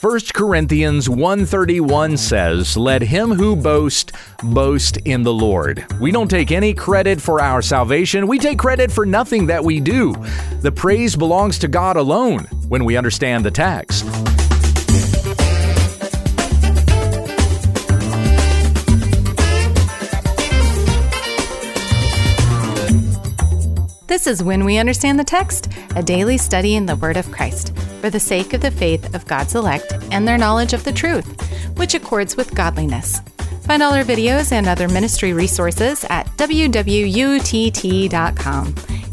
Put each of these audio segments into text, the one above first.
1 Corinthians 1:31 says, "Let him who boast boast in the Lord." We don't take any credit for our salvation. We take credit for nothing that we do. The praise belongs to God alone when we understand the text. This is When We Understand the Text, a daily study in the Word of Christ, for the sake of the faith of God's elect and their knowledge of the truth, which accords with godliness. Find all our videos and other ministry resources at www.utt.com.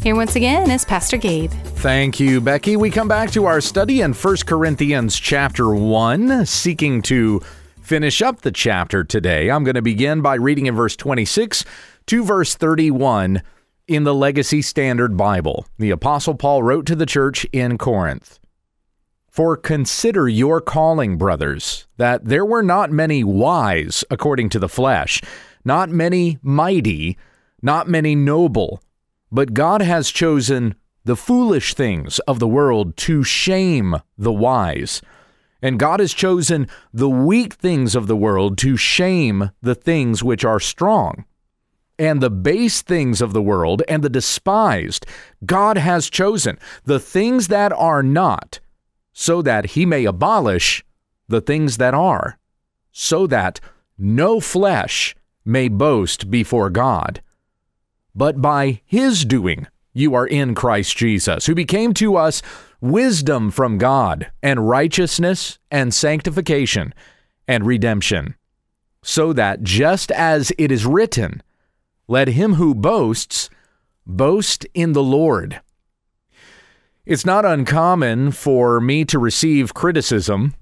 Here once again is Pastor Gabe. Thank you, Becky. We come back to our study in 1 Corinthians chapter 1, seeking to finish up the chapter today. I'm going to begin by reading in verse 26 to verse 31 in the Legacy Standard Bible. The Apostle Paul wrote to the church in Corinth For consider your calling, brothers, that there were not many wise according to the flesh, not many mighty, not many noble, but God has chosen the foolish things of the world to shame the wise. And God has chosen the weak things of the world to shame the things which are strong and the base things of the world and the despised God has chosen, the things that are not, so that he may abolish the things that are, so that no flesh may boast before God. But by his doing, you are in Christ Jesus, who became to us wisdom from God, and righteousness, and sanctification, and redemption, so that just as it is written, let him who boasts boast in the Lord. It's not uncommon for me to receive criticism.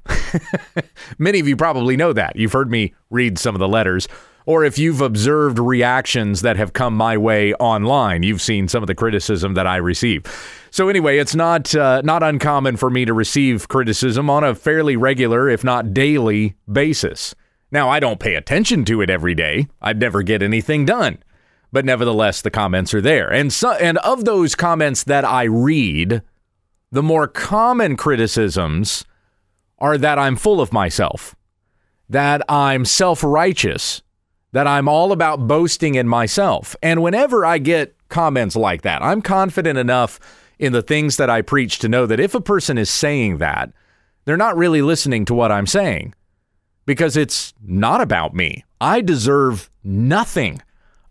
Many of you probably know that. You've heard me read some of the letters. Or if you've observed reactions that have come my way online, you've seen some of the criticism that I receive. So anyway, it's not uh, not uncommon for me to receive criticism on a fairly regular, if not daily, basis. Now, I don't pay attention to it every day. I'd never get anything done but nevertheless, the comments are there. And so, and of those comments that I read, the more common criticisms are that I'm full of myself, that I'm self righteous, that I'm all about boasting in myself. And whenever I get comments like that, I'm confident enough in the things that I preach to know that if a person is saying that, they're not really listening to what I'm saying because it's not about me. I deserve nothing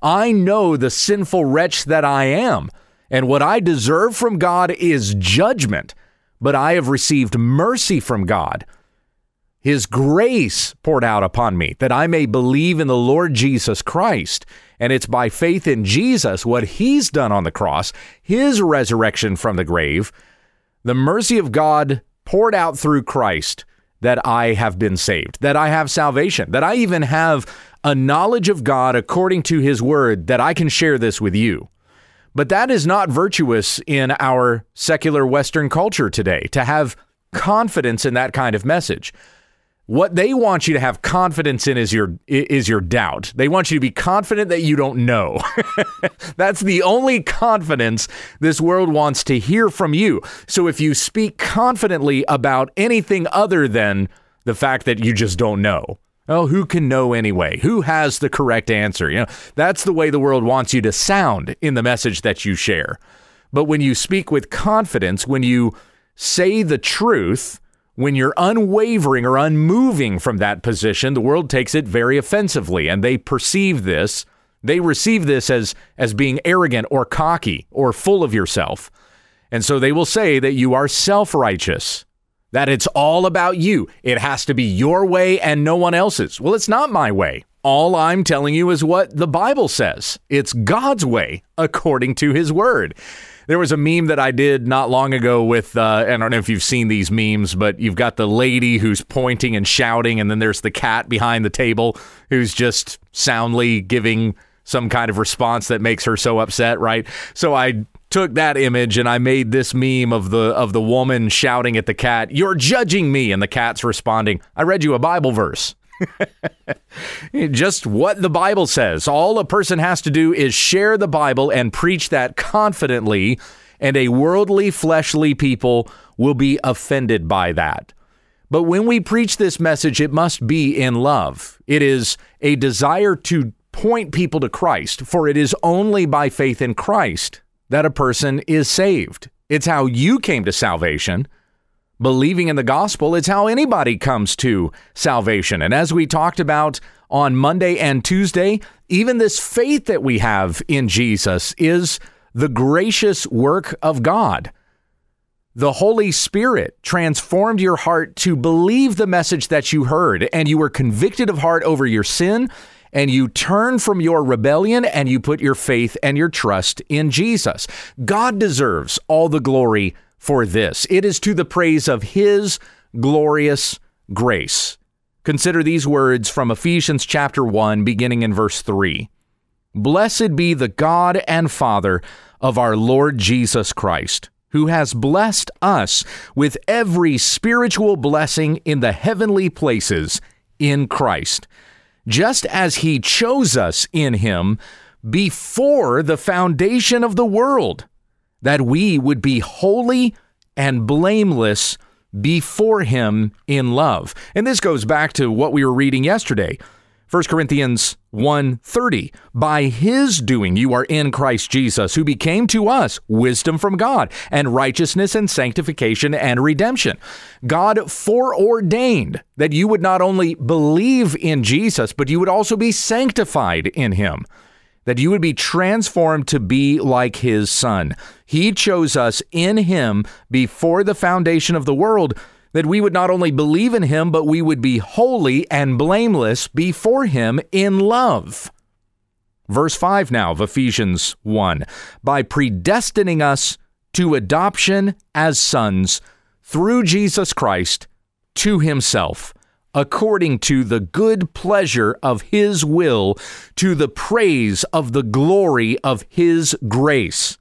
I know the sinful wretch that I am, and what I deserve from God is judgment, but I have received mercy from God. His grace poured out upon me that I may believe in the Lord Jesus Christ. And it's by faith in Jesus, what he's done on the cross, his resurrection from the grave, the mercy of God poured out through Christ that I have been saved, that I have salvation, that I even have a knowledge of God according to his word that I can share this with you. But that is not virtuous in our secular Western culture today to have confidence in that kind of message. What they want you to have confidence in is your is your doubt. They want you to be confident that you don't know. That's the only confidence this world wants to hear from you. So if you speak confidently about anything other than the fact that you just don't know, Oh, who can know anyway? Who has the correct answer? You know, that's the way the world wants you to sound in the message that you share. But when you speak with confidence, when you say the truth, when you're unwavering or unmoving from that position, the world takes it very offensively and they perceive this, they receive this as as being arrogant or cocky or full of yourself. And so they will say that you are self-righteous that it's all about you. It has to be your way and no one else's. Well, it's not my way. All I'm telling you is what the Bible says. It's God's way according to his word. There was a meme that I did not long ago with, uh, I don't know if you've seen these memes, but you've got the lady who's pointing and shouting, and then there's the cat behind the table who's just soundly giving some kind of response that makes her so upset, right? So I took that image and I made this meme of the of the woman shouting at the cat, "You're judging me," and the cat's responding, "I read you a Bible verse." Just what the Bible says. All a person has to do is share the Bible and preach that confidently, and a worldly, fleshly people will be offended by that. But when we preach this message, it must be in love. It is a desire to point people to Christ, for it is only by faith in Christ that a person is saved. It's how you came to salvation. Believing in the gospel, it's how anybody comes to salvation. And as we talked about on Monday and Tuesday, even this faith that we have in Jesus is the gracious work of God. The Holy Spirit transformed your heart to believe the message that you heard, and you were convicted of heart over your sin, and you turn from your rebellion and you put your faith and your trust in Jesus. God deserves all the glory for this. It is to the praise of His glorious grace. Consider these words from Ephesians chapter 1, beginning in verse 3. Blessed be the God and Father of our Lord Jesus Christ who has blessed us with every spiritual blessing in the heavenly places in Christ, just as he chose us in him before the foundation of the world, that we would be holy and blameless before him in love. And this goes back to what we were reading yesterday 1 Corinthians 1:30 By his doing you are in Christ Jesus who became to us wisdom from God and righteousness and sanctification and redemption. God foreordained that you would not only believe in Jesus but you would also be sanctified in him. That you would be transformed to be like his son. He chose us in him before the foundation of the world that we would not only believe in him, but we would be holy and blameless before him in love. Verse 5 now of Ephesians 1 by predestining us to adoption as sons through Jesus Christ to himself, according to the good pleasure of his will, to the praise of the glory of his grace,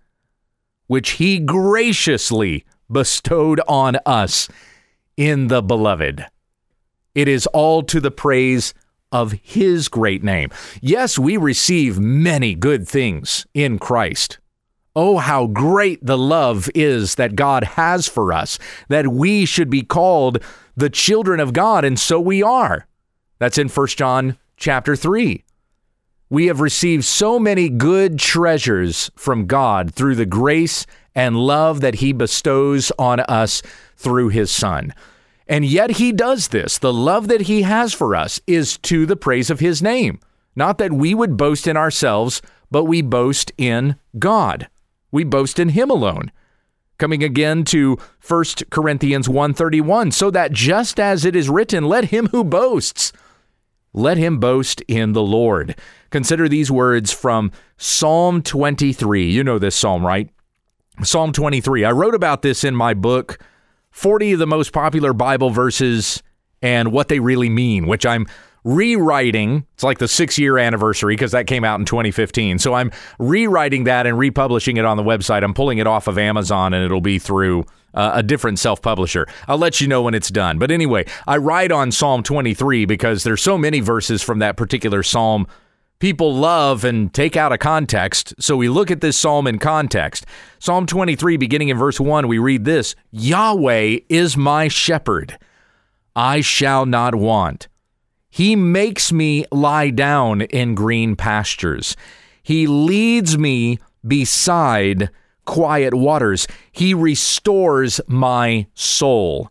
which he graciously bestowed on us in the beloved. It is all to the praise of his great name. Yes, we receive many good things in Christ. Oh, how great the love is that God has for us, that we should be called the children of God, and so we are. That's in 1 John chapter 3. We have received so many good treasures from God through the grace and love that he bestows on us through his Son. And yet he does this. The love that he has for us is to the praise of his name. Not that we would boast in ourselves, but we boast in God. We boast in him alone. Coming again to 1 Corinthians 1:31, so that just as it is written, let him who boasts let him boast in the Lord. Consider these words from Psalm 23. You know this psalm, right? Psalm 23. I wrote about this in my book 40 of the most popular Bible verses and what they really mean, which I'm rewriting. It's like the six year anniversary because that came out in 2015. So I'm rewriting that and republishing it on the website. I'm pulling it off of Amazon and it'll be through uh, a different self publisher. I'll let you know when it's done. But anyway, I write on Psalm 23 because there's so many verses from that particular psalm people love and take out of context. So we look at this psalm in context. Psalm 23, beginning in verse 1, we read this Yahweh is my shepherd, I shall not want. He makes me lie down in green pastures. He leads me beside quiet waters. He restores my soul.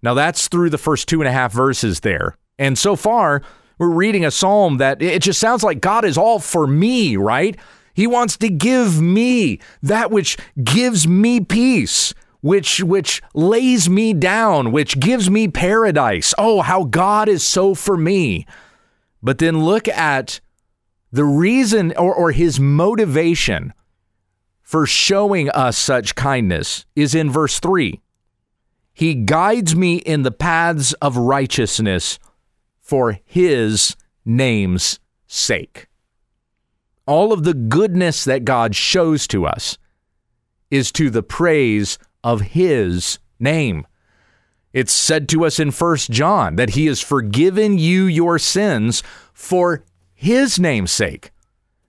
Now, that's through the first two and a half verses there. And so far, we're reading a psalm that it just sounds like God is all for me, right? He wants to give me that which gives me peace, which which lays me down, which gives me paradise. Oh, how God is so for me. But then look at the reason or, or his motivation for showing us such kindness is in verse 3. He guides me in the paths of righteousness for his name's sake. All of the goodness that God shows to us is to the praise of his name. It's said to us in 1 John that he has forgiven you your sins for his name's sake,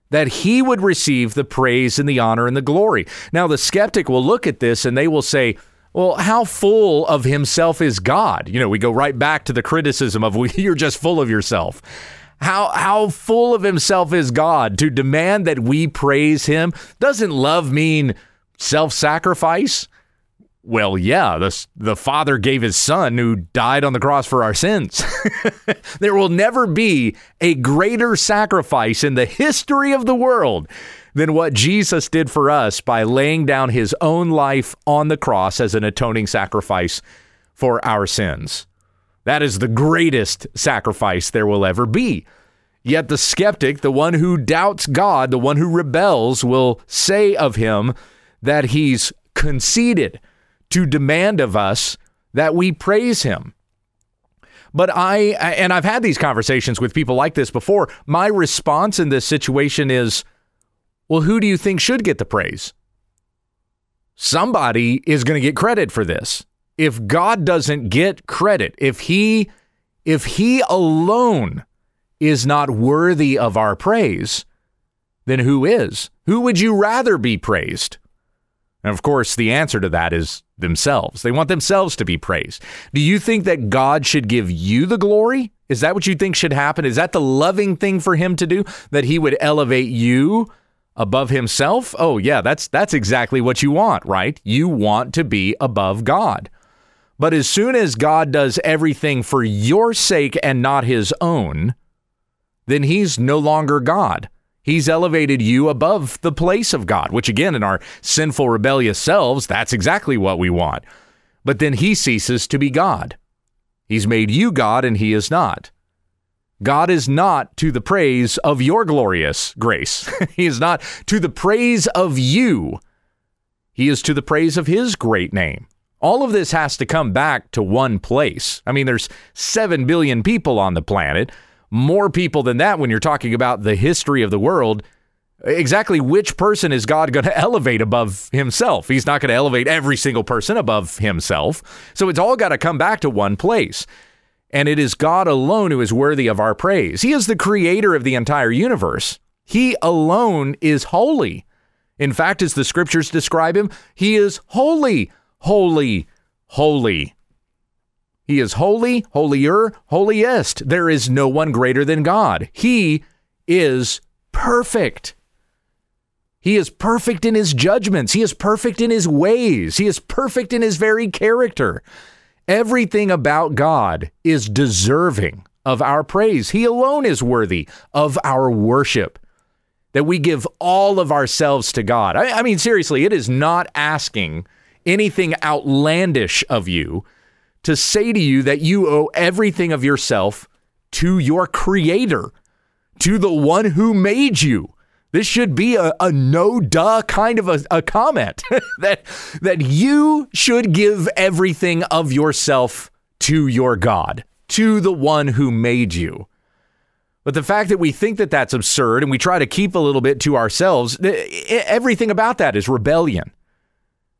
that he would receive the praise and the honor and the glory. Now, the skeptic will look at this and they will say, Well, how full of himself is God? You know, we go right back to the criticism of well, you're just full of yourself. How how full of himself is God to demand that we praise him? Doesn't love mean self-sacrifice? Well, yeah, the, the Father gave his Son who died on the cross for our sins. there will never be a greater sacrifice in the history of the world than what Jesus did for us by laying down his own life on the cross as an atoning sacrifice for our sins. That is the greatest sacrifice there will ever be. Yet the skeptic, the one who doubts God, the one who rebels, will say of him that he's conceited to demand of us that we praise him. But I, and I've had these conversations with people like this before. My response in this situation is, well, who do you think should get the praise? Somebody is going to get credit for this. If God doesn't get credit, if he, if he alone is not worthy of our praise, then who is? Who would you rather be praised? And of course, the answer to that is themselves. They want themselves to be praised. Do you think that God should give you the glory? Is that what you think should happen? Is that the loving thing for him to do? That he would elevate you above himself? Oh yeah, that's that's exactly what you want, right? You want to be above God. But as soon as God does everything for your sake and not his own, then he's no longer God. He's elevated you above the place of God, which again, in our sinful, rebellious selves, that's exactly what we want. But then he ceases to be God. He's made you God and he is not. God is not to the praise of your glorious grace. he is not to the praise of you. He is to the praise of his great name. All of this has to come back to one place. I mean, there's 7 billion people on the planet more people than that when you're talking about the history of the world. Exactly which person is God going to elevate above himself? He's not going to elevate every single person above himself. So it's all got to come back to one place. And it is God alone who is worthy of our praise. He is the creator of the entire universe. He alone is holy. In fact, as the scriptures describe him, he is holy, holy, holy. He is holy, holier, holiest. There is no one greater than God. He is perfect. He is perfect in his judgments. He is perfect in his ways. He is perfect in his very character. Everything about God is deserving of our praise. He alone is worthy of our worship. That we give all of ourselves to God. I, I mean, seriously, it is not asking anything outlandish of you to say to you that you owe everything of yourself to your creator, to the one who made you. This should be a, a no duh kind of a, a comment that that you should give everything of yourself to your God, to the one who made you. But the fact that we think that that's absurd and we try to keep a little bit to ourselves, everything about that is rebellion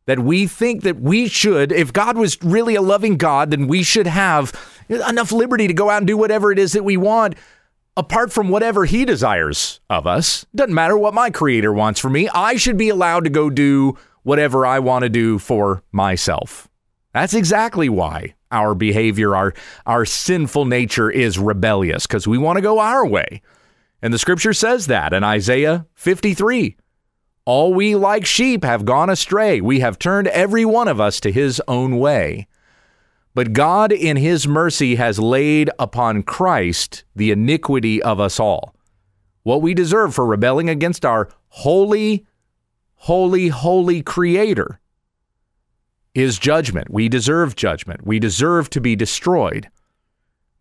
that we think that we should, if God was really a loving God, then we should have enough liberty to go out and do whatever it is that we want apart from whatever he desires of us. Doesn't matter what my creator wants for me. I should be allowed to go do whatever I want to do for myself. That's exactly why our behavior, our our sinful nature is rebellious because we want to go our way. And the scripture says that in Isaiah 53. All we like sheep have gone astray. We have turned every one of us to his own way. But God, in his mercy, has laid upon Christ the iniquity of us all. What we deserve for rebelling against our holy, holy, holy Creator is judgment. We deserve judgment. We deserve to be destroyed.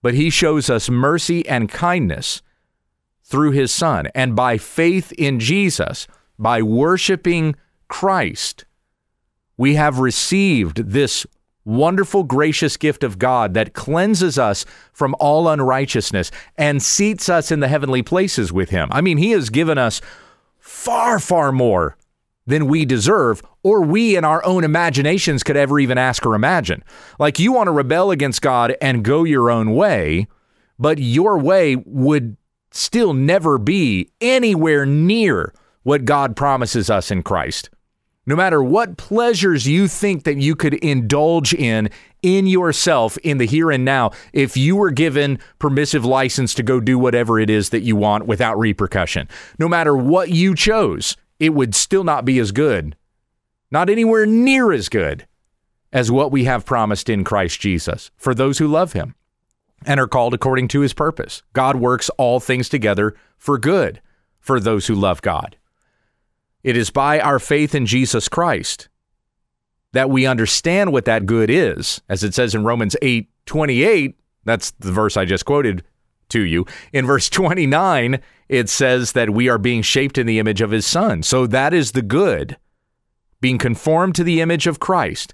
But he shows us mercy and kindness through his Son. And by faith in Jesus, by worshiping Christ, we have received this wonderful, gracious gift of God that cleanses us from all unrighteousness and seats us in the heavenly places with Him. I mean, He has given us far, far more than we deserve, or we in our own imaginations could ever even ask or imagine. Like you want to rebel against God and go your own way, but your way would still never be anywhere near what God promises us in Christ. no matter what pleasures you think that you could indulge in in yourself in the here and now, if you were given permissive license to go do whatever it is that you want without repercussion, no matter what you chose, it would still not be as good, not anywhere near as good as what we have promised in Christ Jesus for those who love him and are called according to his purpose. God works all things together for good for those who love God. It is by our faith in Jesus Christ that we understand what that good is. As it says in Romans 8 28, that's the verse I just quoted to you. In verse 29, it says that we are being shaped in the image of his son. So that is the good. Being conformed to the image of Christ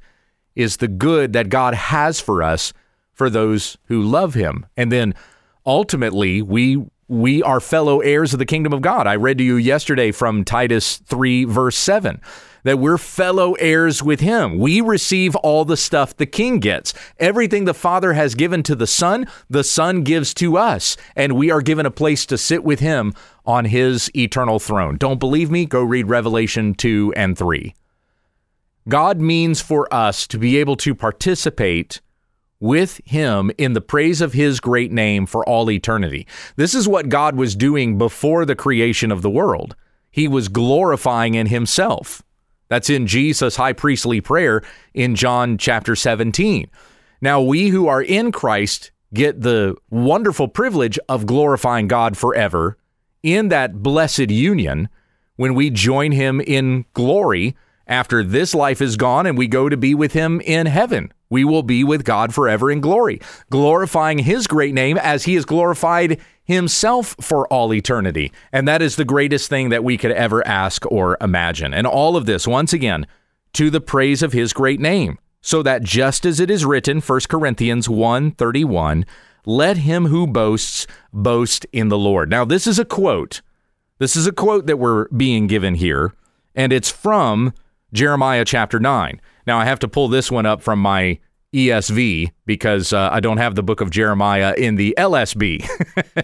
is the good that God has for us for those who love him. And then ultimately, we we are fellow heirs of the kingdom of God. I read to you yesterday from Titus 3 verse 7 that we're fellow heirs with him. We receive all the stuff the king gets. Everything the father has given to the son, the son gives to us, and we are given a place to sit with him on his eternal throne. Don't believe me? Go read Revelation 2 and 3. God means for us to be able to participate with him in the praise of his great name for all eternity. This is what God was doing before the creation of the world. He was glorifying in himself. That's in Jesus' high priestly prayer in John chapter 17. Now, we who are in Christ get the wonderful privilege of glorifying God forever in that blessed union when we join him in glory after this life is gone and we go to be with him in heaven. We will be with God forever in glory, glorifying his great name as he is glorified himself for all eternity. And that is the greatest thing that we could ever ask or imagine. And all of this, once again, to the praise of his great name, so that just as it is written, 1 Corinthians 1:31, let him who boasts boast in the Lord. Now, this is a quote. This is a quote that we're being given here, and it's from Jeremiah chapter 9. Now, I have to pull this one up from my ESV because uh, I don't have the book of Jeremiah in the LSB.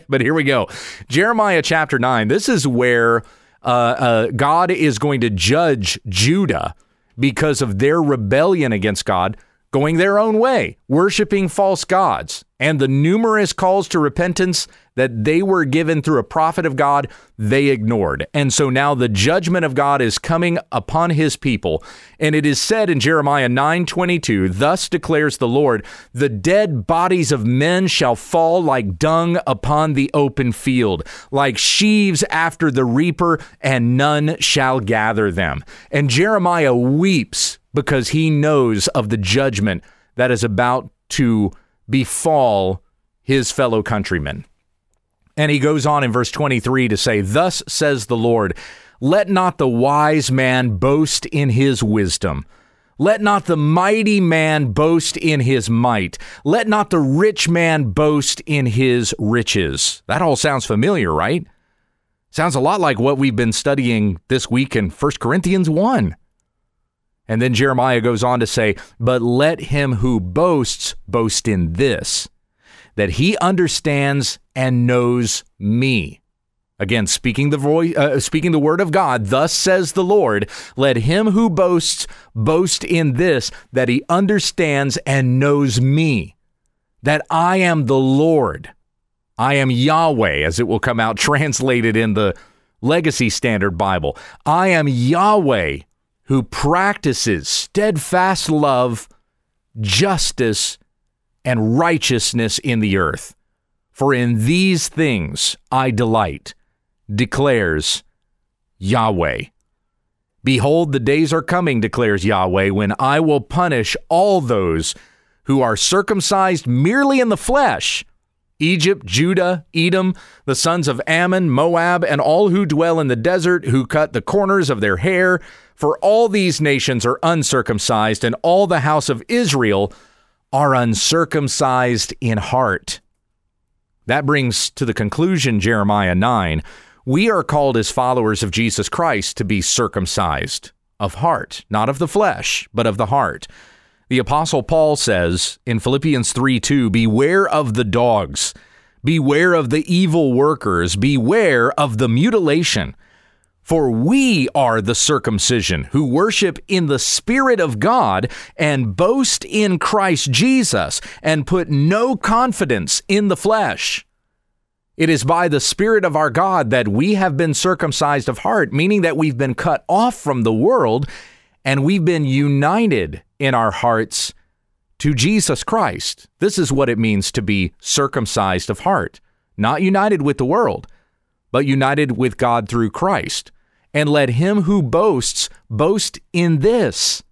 but here we go. Jeremiah chapter 9. This is where uh, uh, God is going to judge Judah because of their rebellion against God, going their own way, worshiping false gods and the numerous calls to repentance that they were given through a prophet of God, they ignored. And so now the judgment of God is coming upon his people. And it is said in Jeremiah 9:22, "Thus declares the Lord, the dead bodies of men shall fall like dung upon the open field, like sheaves after the reaper, and none shall gather them." And Jeremiah weeps because he knows of the judgment that is about to befall his fellow countrymen. And he goes on in verse 23 to say, Thus says the Lord, let not the wise man boast in his wisdom. Let not the mighty man boast in his might. Let not the rich man boast in his riches. That all sounds familiar, right? Sounds a lot like what we've been studying this week in 1 Corinthians 1. And then Jeremiah goes on to say, But let him who boasts boast in this, that he understands and knows me. Again, speaking the voice, uh, speaking the word of God, thus says the Lord, let him who boasts boast in this, that he understands and knows me, that I am the Lord. I am Yahweh, as it will come out translated in the Legacy Standard Bible. I am Yahweh who practices steadfast love, justice, and righteousness in the earth. For in these things I delight, declares Yahweh. Behold, the days are coming, declares Yahweh, when I will punish all those who are circumcised merely in the flesh Egypt, Judah, Edom, the sons of Ammon, Moab, and all who dwell in the desert, who cut the corners of their hair, for all these nations are uncircumcised, and all the house of Israel are uncircumcised in heart. That brings to the conclusion Jeremiah 9. We are called as followers of Jesus Christ to be circumcised of heart, not of the flesh, but of the heart. The Apostle Paul says in Philippians 3 2, Beware of the dogs, beware of the evil workers, beware of the mutilation. For we are the circumcision who worship in the Spirit of God and boast in Christ Jesus and put no confidence in the flesh. It is by the Spirit of our God that we have been circumcised of heart, meaning that we've been cut off from the world and we've been united in our hearts to Jesus Christ. This is what it means to be circumcised of heart, not united with the world, but united with God through Christ. And let him who boasts boast in this.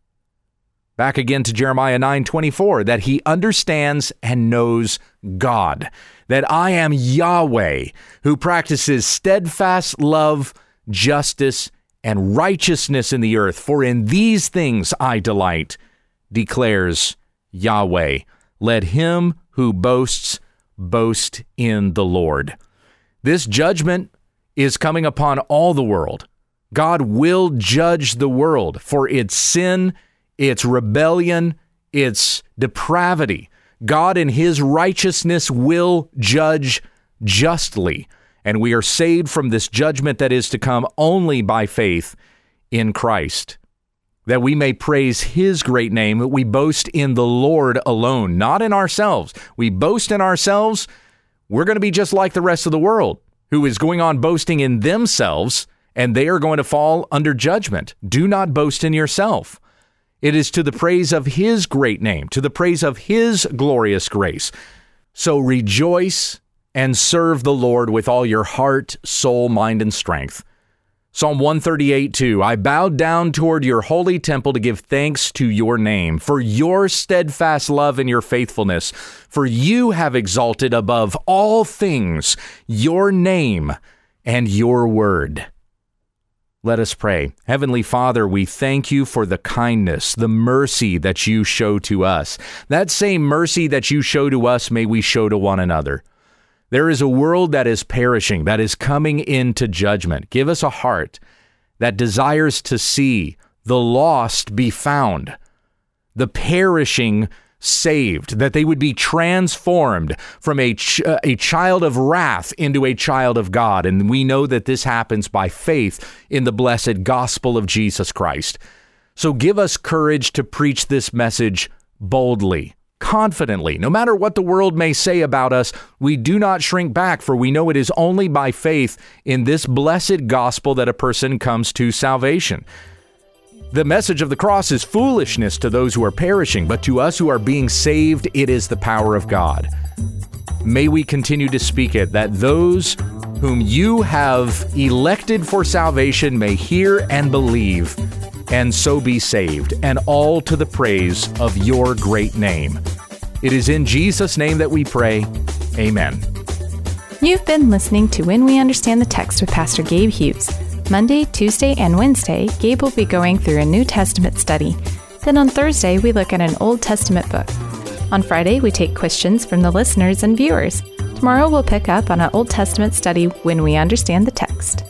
Back again to Jeremiah 9:24 that he understands and knows God, that I am Yahweh who practices steadfast love, justice, and righteousness in the earth, for in these things I delight, declares Yahweh. Let him who boasts boast in the Lord. This judgment is coming upon all the world. God will judge the world for its sin, its rebellion, its depravity. God in his righteousness will judge justly, and we are saved from this judgment that is to come only by faith in Christ that we may praise his great name, that we boast in the Lord alone, not in ourselves. We boast in ourselves, we're going to be just like the rest of the world, who is going on boasting in themselves, and they are going to fall under judgment. Do not boast in yourself. It is to the praise of his great name, to the praise of his glorious grace. So rejoice and serve the Lord with all your heart, soul, mind, and strength. Psalm 138 2 I bowed down toward your holy temple to give thanks to your name, for your steadfast love and your faithfulness. For you have exalted above all things your name and your word. Let us pray. Heavenly Father, we thank you for the kindness, the mercy that you show to us. That same mercy that you show to us, may we show to one another. There is a world that is perishing, that is coming into judgment. Give us a heart that desires to see the lost be found, the perishing saved, that they would be transformed from a, ch- uh, a child of wrath into a child of God. And we know that this happens by faith in the blessed gospel of Jesus Christ. So give us courage to preach this message boldly confidently. No matter what the world may say about us, we do not shrink back, for we know it is only by faith in this blessed gospel that a person comes to salvation. The message of the cross is foolishness to those who are perishing, but to us who are being saved, it is the power of God. May we continue to speak it, that those whom you have elected for salvation may hear and believe and so be saved, and all to the praise of your great name. It is in Jesus' name that we pray. Amen. You've been listening to When We Understand the Text with Pastor Gabe Hughes. Monday, Tuesday, and Wednesday, Gabe will be going through a New Testament study. Then on Thursday, we look at an Old Testament book. On Friday, we take questions from the listeners and viewers. Tomorrow, we'll pick up on an Old Testament study when we understand the text.